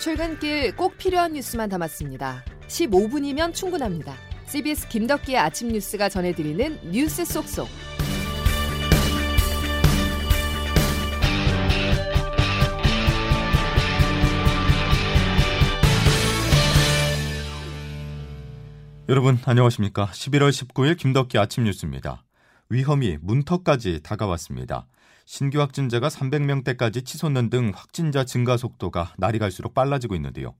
출근길 꼭 필요한 뉴스만 담았습니다. 15분이면 충분합니다. CBS 김덕기의 아침 뉴스가 전해드리는 뉴스 속속. 여러분 안녕하십니까? 11월 19일 김덕기 아침 뉴스입니다. 위험이 문턱까지 다가왔습니다. 신규 확진자가 300명대까지 치솟는 등 확진자 증가 속도가 날이 갈수록 빨라지고 있는데요.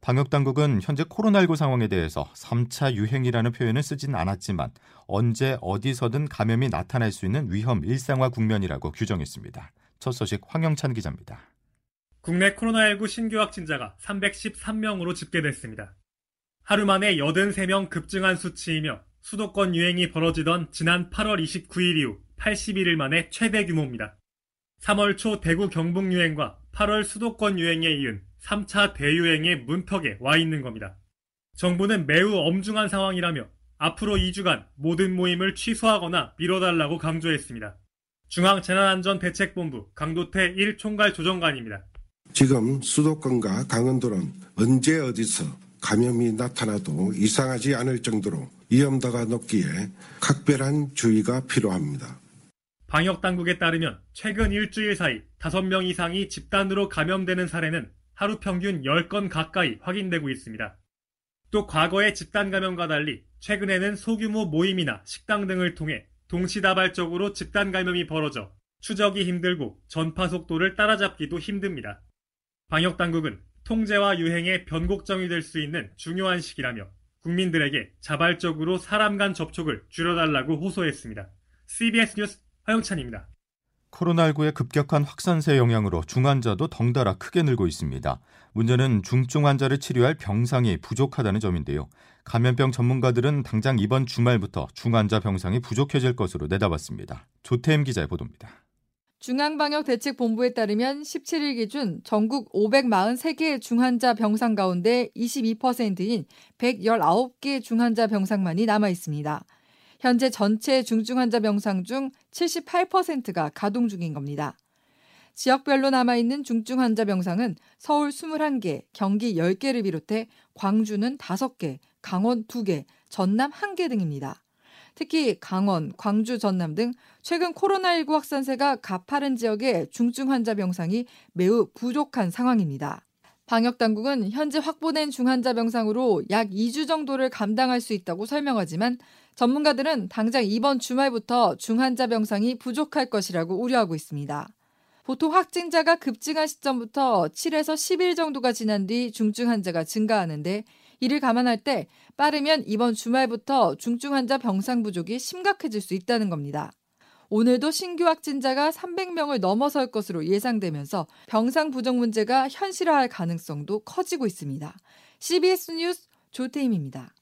방역 당국은 현재 코로나19 상황에 대해서 3차 유행이라는 표현을 쓰진 않았지만 언제 어디서든 감염이 나타날 수 있는 위험 일상화 국면이라고 규정했습니다. 첫 소식 황영찬 기자입니다. 국내 코로나19 신규 확진자가 313명으로 집계됐습니다. 하루 만에 83명 급증한 수치이며 수도권 유행이 벌어지던 지난 8월 29일 이후 81일 만에 최대 규모입니다. 3월 초 대구 경북 유행과 8월 수도권 유행에 이은 3차 대유행의 문턱에 와 있는 겁니다. 정부는 매우 엄중한 상황이라며 앞으로 2주간 모든 모임을 취소하거나 미뤄달라고 강조했습니다. 중앙재난안전대책본부 강도태 1총괄 조정관입니다. 지금 수도권과 강원도는 언제 어디서 감염이 나타나도 이상하지 않을 정도로 위험도가 높기에 각별한 주의가 필요합니다. 방역 당국에 따르면 최근 일주일 사이 5명 이상이 집단으로 감염되는 사례는 하루 평균 10건 가까이 확인되고 있습니다. 또 과거의 집단 감염과 달리 최근에는 소규모 모임이나 식당 등을 통해 동시다발적으로 집단 감염이 벌어져 추적이 힘들고 전파 속도를 따라잡기도 힘듭니다. 방역 당국은 통제와 유행의 변곡점이 될 수 있는 중요한 시기라며 국민들에게 자발적으로 사람 간 접촉을 줄여달라고 호소했습니다. CBS 뉴스 화영찬입니다. 코로나19의 급격한 확산세 영향으로 중환자도 덩달아 크게 늘고 있습니다. 문제는 중증 환자를 치료할 병상이 부족하다는 점인데요. 감염병 전문가들은 당장 이번 주말부터 중환자 병상이 부족해질 것으로 내다봤습니다. 조태임 기자의 보도입니다. 중앙방역대책본부에 따르면 17일 기준 전국 543개 중환자 병상 가운데 22%인 119개 중환자 병상만이 남아 있습니다. 현재 전체 중증 환자 병상 중 78%가 가동 중인 겁니다. 지역별로 남아있는 중증 환자 병상은 서울 21개, 경기 10개를 비롯해 광주는 5개, 강원 2개, 전남 1개 등입니다. 특히 강원, 광주, 전남 등 최근 코로나19 확산세가 가파른 지역의 중증 환자 병상이 매우 부족한 상황입니다. 방역 당국은 현재 확보된 중환자 병상으로 약 2주 정도를 감당할 수 있다고 설명하지만 전문가들은 당장 이번 주말부터 중환자 병상이 부족할 것이라고 우려하고 있습니다. 보통 확진자가 급증한 시점부터 7에서 10일 정도가 지난 뒤 중증 환자가 증가하는데 이를 감안할 때 빠르면 이번 주말부터 중증 환자 병상 부족이 심각해질 수 있다는 겁니다. 오늘도 신규 확진자가 300명을 넘어설 것으로 예상되면서 병상 부족 문제가 현실화할 가능성도 커지고 있습니다. CBS 뉴스 조태임입니다.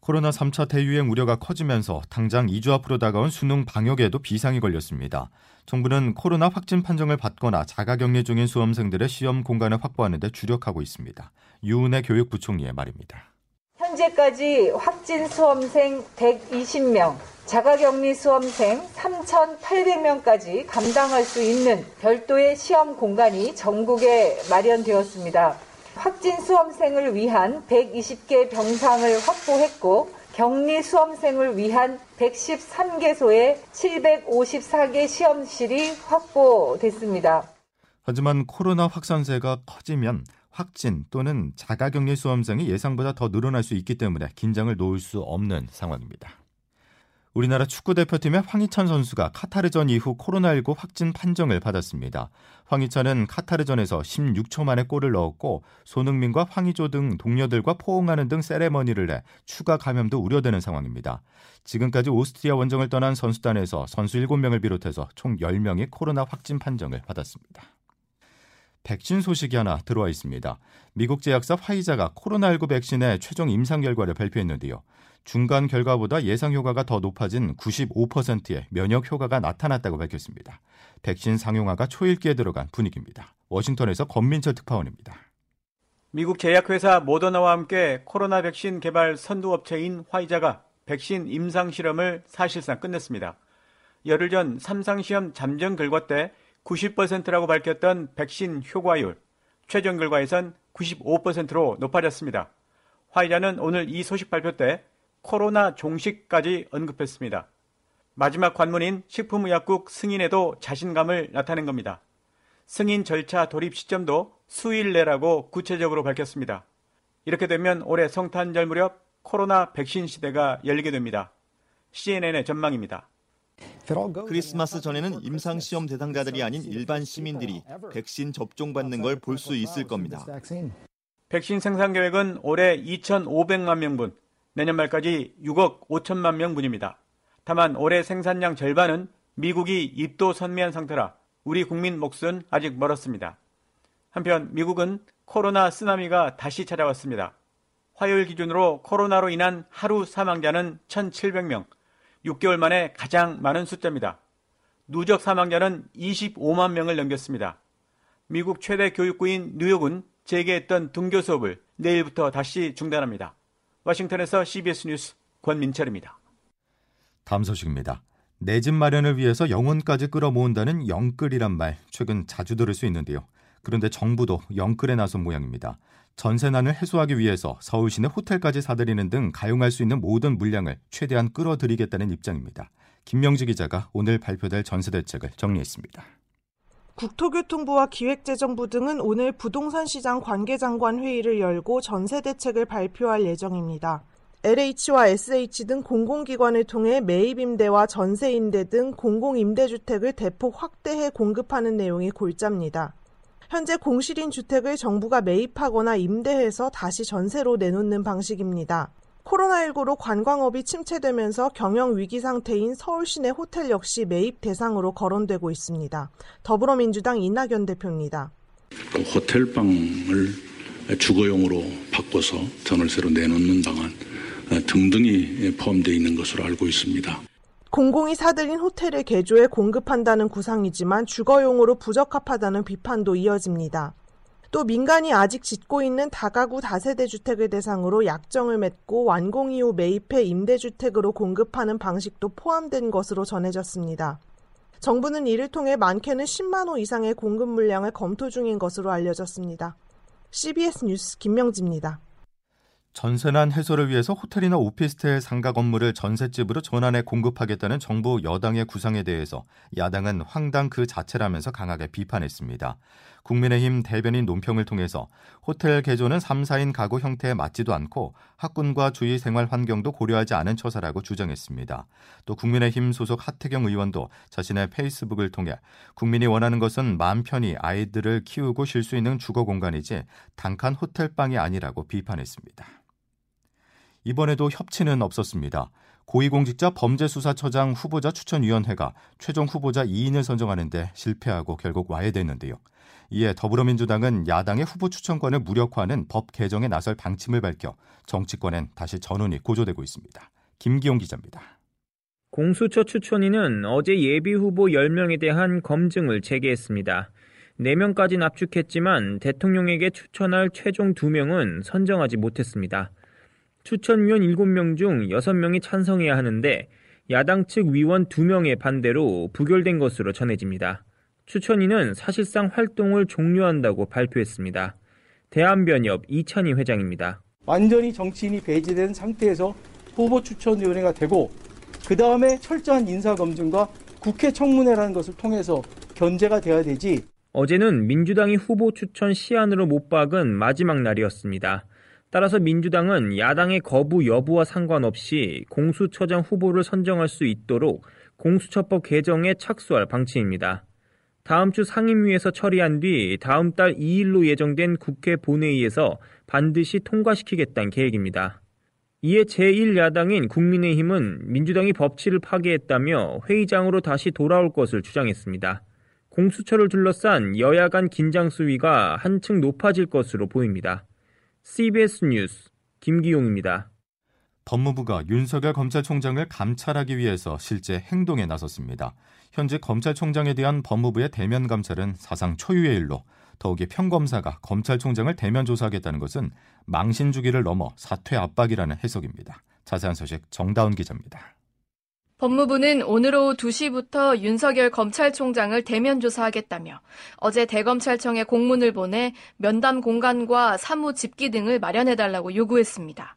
코로나 3차 대유행 우려가 커지면서 당장 2주 앞으로 다가온 수능 방역에도 비상이 걸렸습니다. 정부는 코로나 확진 판정을 받거나 자가격리 중인 수험생들의 시험 공간을 확보하는 데 주력하고 있습니다. 유은혜 교육부총리의 말입니다. 현재까지 확진 수험생 120명, 자가격리 수험생 3,800명까지 감당할 수 있는 별도의 시험 공간이 전국에 마련되었습니다. 확진 수험생을 위한 120개 병상을 확보했고 격리 수험생을 위한 113개소의 754개 시험실이 확보됐습니다. 하지만 코로나 확산세가 커지면 확진 또는 자가격리 수험생이 예상보다 더 늘어날 수 있기 때문에 긴장을 놓을 수 없는 상황입니다. 우리나라 축구 대표팀의 황희찬 선수가 카타르전 이후 코로나19 확진 판정을 받았습니다. 황희찬은 카타르전에서 16초 만에 골을 넣었고 손흥민과 황희조 등 동료들과 포옹하는 등 세레머니를 해 추가 감염도 우려되는 상황입니다. 지금까지 오스트리아 원정을 떠난 선수단에서 선수 7명을 비롯해서 총 10명이 코로나 확진 판정을 받았습니다. 백신 소식이 하나 들어와 있습니다. 미국 제약사 화이자가 코로나19 백신의 최종 임상 결과를 발표했는데요. 중간 결과보다 예상 효과가 더 높아진 95%의 면역 효과가 나타났다고 밝혔습니다. 백신 상용화가 초읽기에 들어간 분위기입니다. 워싱턴에서 권민철 특파원입니다. 미국 제약회사 모더나와 함께 코로나 백신 개발 선두업체인 화이자가 백신 임상 실험을 사실상 끝냈습니다. 열흘 전 삼상시험 잠정 결과 때 90%라고 밝혔던 백신 효과율, 최종 결과에선 95%로 높아졌습니다. 화이자는 오늘 이 소식 발표 때 코로나 종식까지 언급했습니다. 마지막 관문인 식품의약국 승인에도 자신감을 나타낸 겁니다. 승인 절차 돌입 시점도 수일 내라고 구체적으로 밝혔습니다. 이렇게 되면 올해 성탄절 무렵 코로나 백신 시대가 열리게 됩니다. CNN의 전망입니다. 크리스마스 전에는 임상 시험 대상자들이 아닌 일반 시민들이 백신 접종받는 걸 볼 수 있을 겁니다. 백신 생산 계획은 올해 2,500만 명분, 내년 말까지 6억 5천만 명분입니다. 다만 올해 생산량 절반은 미국이 입도 선미한 상태라 우리 국민 몫은 아직 멀었습니다. 한편 미국은 코로나 쓰나미가 다시 찾아왔습니다. 화요일 기준으로 코로나로 인한 하루 사망자는 1,700명, 6개월 만에 가장 많은 숫자입니다. 누적 사망자는 25만 명을 넘겼습니다. 미국 최대 교육구인 뉴욕은 재개했던 등교 수업을 내일부터 다시 중단합니다. 워싱턴에서 CBS 뉴스 권민철입니다. 다음 소식입니다. 내 집 마련을 위해서 영혼까지 끌어모은다는 영끌이란 말 최근 자주 들을 수 있는데요. 그런데 정부도 영끌에 나선 모양입니다. 전세난을 해소하기 위해서 서울 시내 호텔까지 사들이는 등 가용할 수 있는 모든 물량을 최대한 끌어들이겠다는 입장입니다. 김명지 기자가 오늘 발표될 전세 대책을 정리했습니다. 국토교통부와 기획재정부 등은 오늘 부동산 시장 관계장관 회의를 열고 전세 대책을 발표할 예정입니다. LH와 SH 등 공공기관을 통해 매입임대와 전세임대 등 공공임대주택을 대폭 확대해 공급하는 내용이 골자입니다. 현재 공실인 주택을 정부가 매입하거나 임대해서 다시 전세로 내놓는 방식입니다. 코로나19로 관광업이 침체되면서 경영 위기 상태인 서울 시내 호텔 역시 매입 대상으로 거론되고 있습니다. 더불어민주당 이낙연 대표입니다. 호텔방을 주거용으로 바꿔서 전월세로 내놓는 방안 등등이 포함되어 있는 것으로 알고 있습니다. 공공이 사들인 호텔을 개조해 공급한다는 구상이지만 주거용으로 부적합하다는 비판도 이어집니다. 또 민간이 아직 짓고 있는 다가구 다세대 주택을 대상으로 약정을 맺고 완공 이후 매입해 임대주택으로 공급하는 방식도 포함된 것으로 전해졌습니다. 정부는 이를 통해 많게는 10만 호 이상의 공급 물량을 검토 중인 것으로 알려졌습니다. CBS 뉴스 김명지입니다. 전세난 해소를 위해서 호텔이나 오피스텔 상가 건물을 전셋집으로 전환해 공급하겠다는 정부 여당의 구상에 대해서 야당은 황당 그 자체라면서 강하게 비판했습니다. 국민의힘 대변인 논평을 통해서 호텔 개조는 3, 4인 가구 형태에 맞지도 않고 학군과 주위 생활 환경도 고려하지 않은 처사라고 주장했습니다. 또 국민의힘 소속 하태경 의원도 자신의 페이스북을 통해 국민이 원하는 것은 마음 편히 아이들을 키우고 쉴 수 있는 주거 공간이지 단칸 호텔방이 아니라고 비판했습니다. 이번에도 협치는 없었습니다. 고위공직자 범죄수사처장 후보자 추천위원회가 최종 후보자 2인을 선정하는데 실패하고 결국 와해됐는데요. 이에 더불어민주당은 야당의 후보 추천권을 무력화하는 법 개정에 나설 방침을 밝혀 정치권엔 다시 전운이 고조되고 있습니다. 김기용 기자입니다. 공수처 추천위는 어제 예비 후보 10명에 대한 검증을 재개했습니다. 4명까지 납축했지만 대통령에게 추천할 최종 2명은 선정하지 못했습니다. 추천위원 7명 중 6명이 찬성해야 하는데 야당 측 위원 2명의 반대로 부결된 것으로 전해집니다. 추천위는 사실상 활동을 종료한다고 발표했습니다. 대한변협 이찬희 회장입니다. 완전히 정치인이 배제된 상태에서 후보 추천위원회가 되고 그 다음에 철저한 인사 검증과 국회 청문회라는 것을 통해서 견제가 돼야 되지. 어제는 민주당이 후보 추천 시안으로 못 박은 마지막 날이었습니다. 따라서 민주당은 야당의 거부 여부와 상관없이 공수처장 후보를 선정할 수 있도록 공수처법 개정에 착수할 방침입니다. 다음 주 상임위에서 처리한 뒤 다음 달 2일로 예정된 국회 본회의에서 반드시 통과시키겠다는 계획입니다. 이에 제1야당인 국민의힘은 민주당이 법치를 파괴했다며 회의장으로 다시 돌아올 것을 주장했습니다. 공수처를 둘러싼 여야 간 긴장 수위가 한층 높아질 것으로 보입니다. CBS 뉴스 김기용입니다. 법무부가 윤석열 검찰총장을 감찰하기 위해서 실제 행동에 나섰습니다. 현재 검찰총장에 대한 법무부의 대면 감찰은 사상 초유의 일로 더욱이 평검사가 검찰총장을 대면 조사하겠다는 것은 망신 주기를 넘어 사퇴 압박이라는 해석입니다. 자세한 소식 정다운 기자입니다. 법무부는 오늘 오후 2시부터 윤석열 검찰총장을 대면 조사하겠다며 어제 대검찰청에 공문을 보내 면담 공간과 사무 집기 등을 마련해달라고 요구했습니다.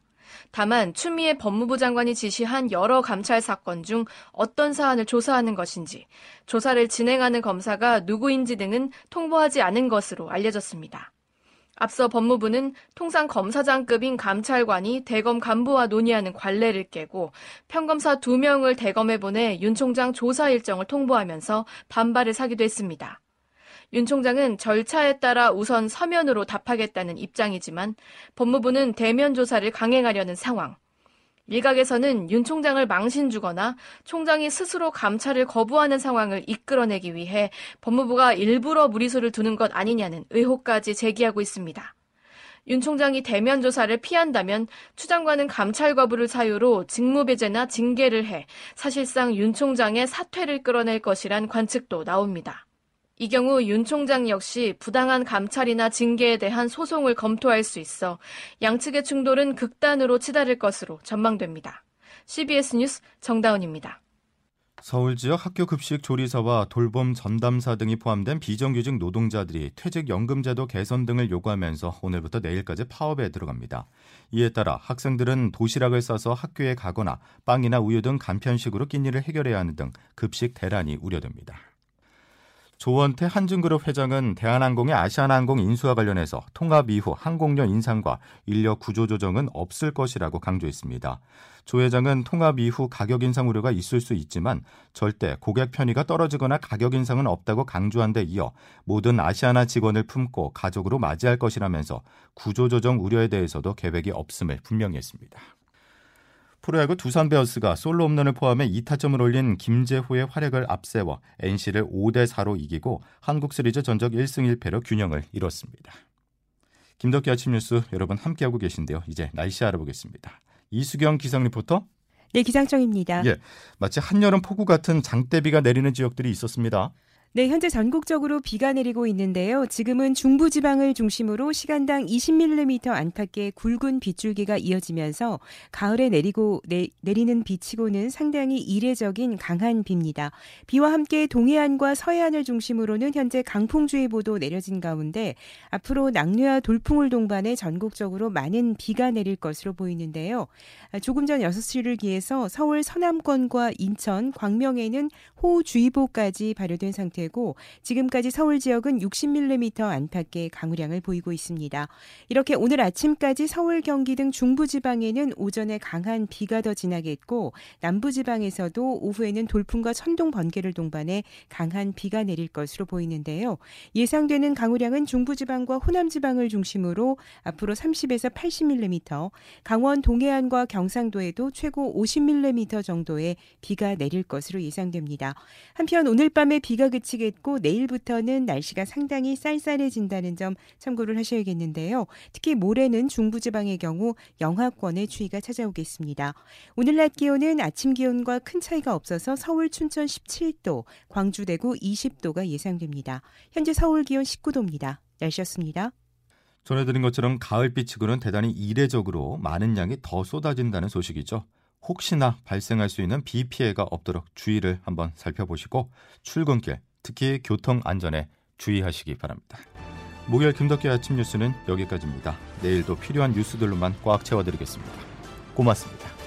다만 추미애 법무부 장관이 지시한 여러 감찰 사건 중 어떤 사안을 조사하는 것인지, 조사를 진행하는 검사가 누구인지 등은 통보하지 않은 것으로 알려졌습니다. 앞서 법무부는 통상 검사장급인 감찰관이 대검 간부와 논의하는 관례를 깨고 평검사 2명을 대검에 보내 윤 총장 조사 일정을 통보하면서 반발을 사기도 했습니다. 윤 총장은 절차에 따라 우선 서면으로 답하겠다는 입장이지만 법무부는 대면 조사를 강행하려는 상황. 일각에서는 윤 총장을 망신 주거나 총장이 스스로 감찰을 거부하는 상황을 이끌어내기 위해 법무부가 일부러 무리수를 두는 것 아니냐는 의혹까지 제기하고 있습니다. 윤 총장이 대면 조사를 피한다면 추 장관은 감찰 거부를 사유로 직무배제나 징계를 해 사실상 윤 총장의 사퇴를 끌어낼 것이란 관측도 나옵니다. 이 경우 윤 총장 역시 부당한 감찰이나 징계에 대한 소송을 검토할 수 있어 양측의 충돌은 극단으로 치달을 것으로 전망됩니다. CBS 뉴스 정다운입니다. 서울 지역 학교 급식 조리사와 돌봄 전담사 등이 포함된 비정규직 노동자들이 퇴직연금제도 개선 등을 요구하면서 오늘부터 내일까지 파업에 들어갑니다. 이에 따라 학생들은 도시락을 싸서 학교에 가거나 빵이나 우유 등 간편식으로 끼니를 해결해야 하는 등 급식 대란이 우려됩니다. 조원태 한진그룹 회장은 대한항공의 아시아나항공 인수와 관련해서 통합 이후 항공료 인상과 인력 구조 조정은 없을 것이라고 강조했습니다. 조 회장은 통합 이후 가격 인상 우려가 있을 수 있지만 절대 고객 편의가 떨어지거나 가격 인상은 없다고 강조한 데 이어 모든 아시아나 직원을 품고 가족으로 맞이할 것이라면서 구조 조정 우려에 대해서도 계획이 없음을 분명히 했습니다. 프로야구 두산 베어스가 솔로 홈런을 포함해 2타점을 올린 김재호의 활약을 앞세워 NC를 5대 4로 이기고 한국 시리즈 전적 1승 1패로 균형을 이뤘습니다. 김덕기 아침 뉴스 여러분 함께하고 계신데요. 이제 날씨 알아보겠습니다. 이수경 기상 리포터. 네, 기상청입니다. 예, 마치 한여름 폭우 같은 장대비가 내리는 지역들이 있었습니다. 네, 현재 전국적으로 비가 내리고 있는데요. 지금은 중부지방을 중심으로 시간당 20mm 안팎의 굵은 빗줄기가 이어지면서 가을에 내리고 내, 내리는 비치고는 상당히 이례적인 강한 비입니다. 비와 함께 동해안과 서해안을 중심으로는 현재 강풍주의보도 내려진 가운데 앞으로 낙뢰와 돌풍을 동반해 전국적으로 많은 비가 내릴 것으로 보이는데요. 조금 전 6시를 기해서 서울 서남권과 인천, 광명에는 호우주의보까지 발효된 상태 고 지금까지 서울 지역은 60mm 안팎의 강우량을 보이고 있습니다. 이렇게 오늘 아침까지 서울, 경기 등 중부 지방에는 오전에 강한 비가 더 지나겠고 남부 지방에서도 오후에는 돌풍과 천둥 번개를 동반해 강한 비가 내릴 것으로 보이는데요. 예상되는 강우량은 중부 지방과 호남 지방을 중심으로 앞으로 30에서 80mm, 강원 동해안과 경상도에도 최고 50mm 정도의 비가 내릴 것으로 예상됩니다. 한편 오늘 밤에 비가 그치겠고 내일부터는 날씨가 상당히 쌀쌀해진다는 점 참고를 하셔야겠는데요. 특히 모레는 중부지방의 경우 영하권의 추위가 찾아오겠습니다. 오늘 낮 기온은 아침 기온과 큰 차이가 없어서 서울, 춘천 17도, 광주, 대구 20도가 예상됩니다. 현재 서울 기온 19도입니다. 날씨였습니다. 전해드린 것처럼 가을비치고는 대단히 이례적으로 많은 양이 더 쏟아진다는 소식이죠. 혹시나 발생할 수 있는 비 피해가 없도록 주의를 한번 살펴보시고 출근길, 특히 교통 안전에 주의하시기 바랍니다. 목요일 김덕기 아침 뉴스는 여기까지입니다. 내일도 필요한 뉴스들로만 꽉 채워드리겠습니다. 고맙습니다.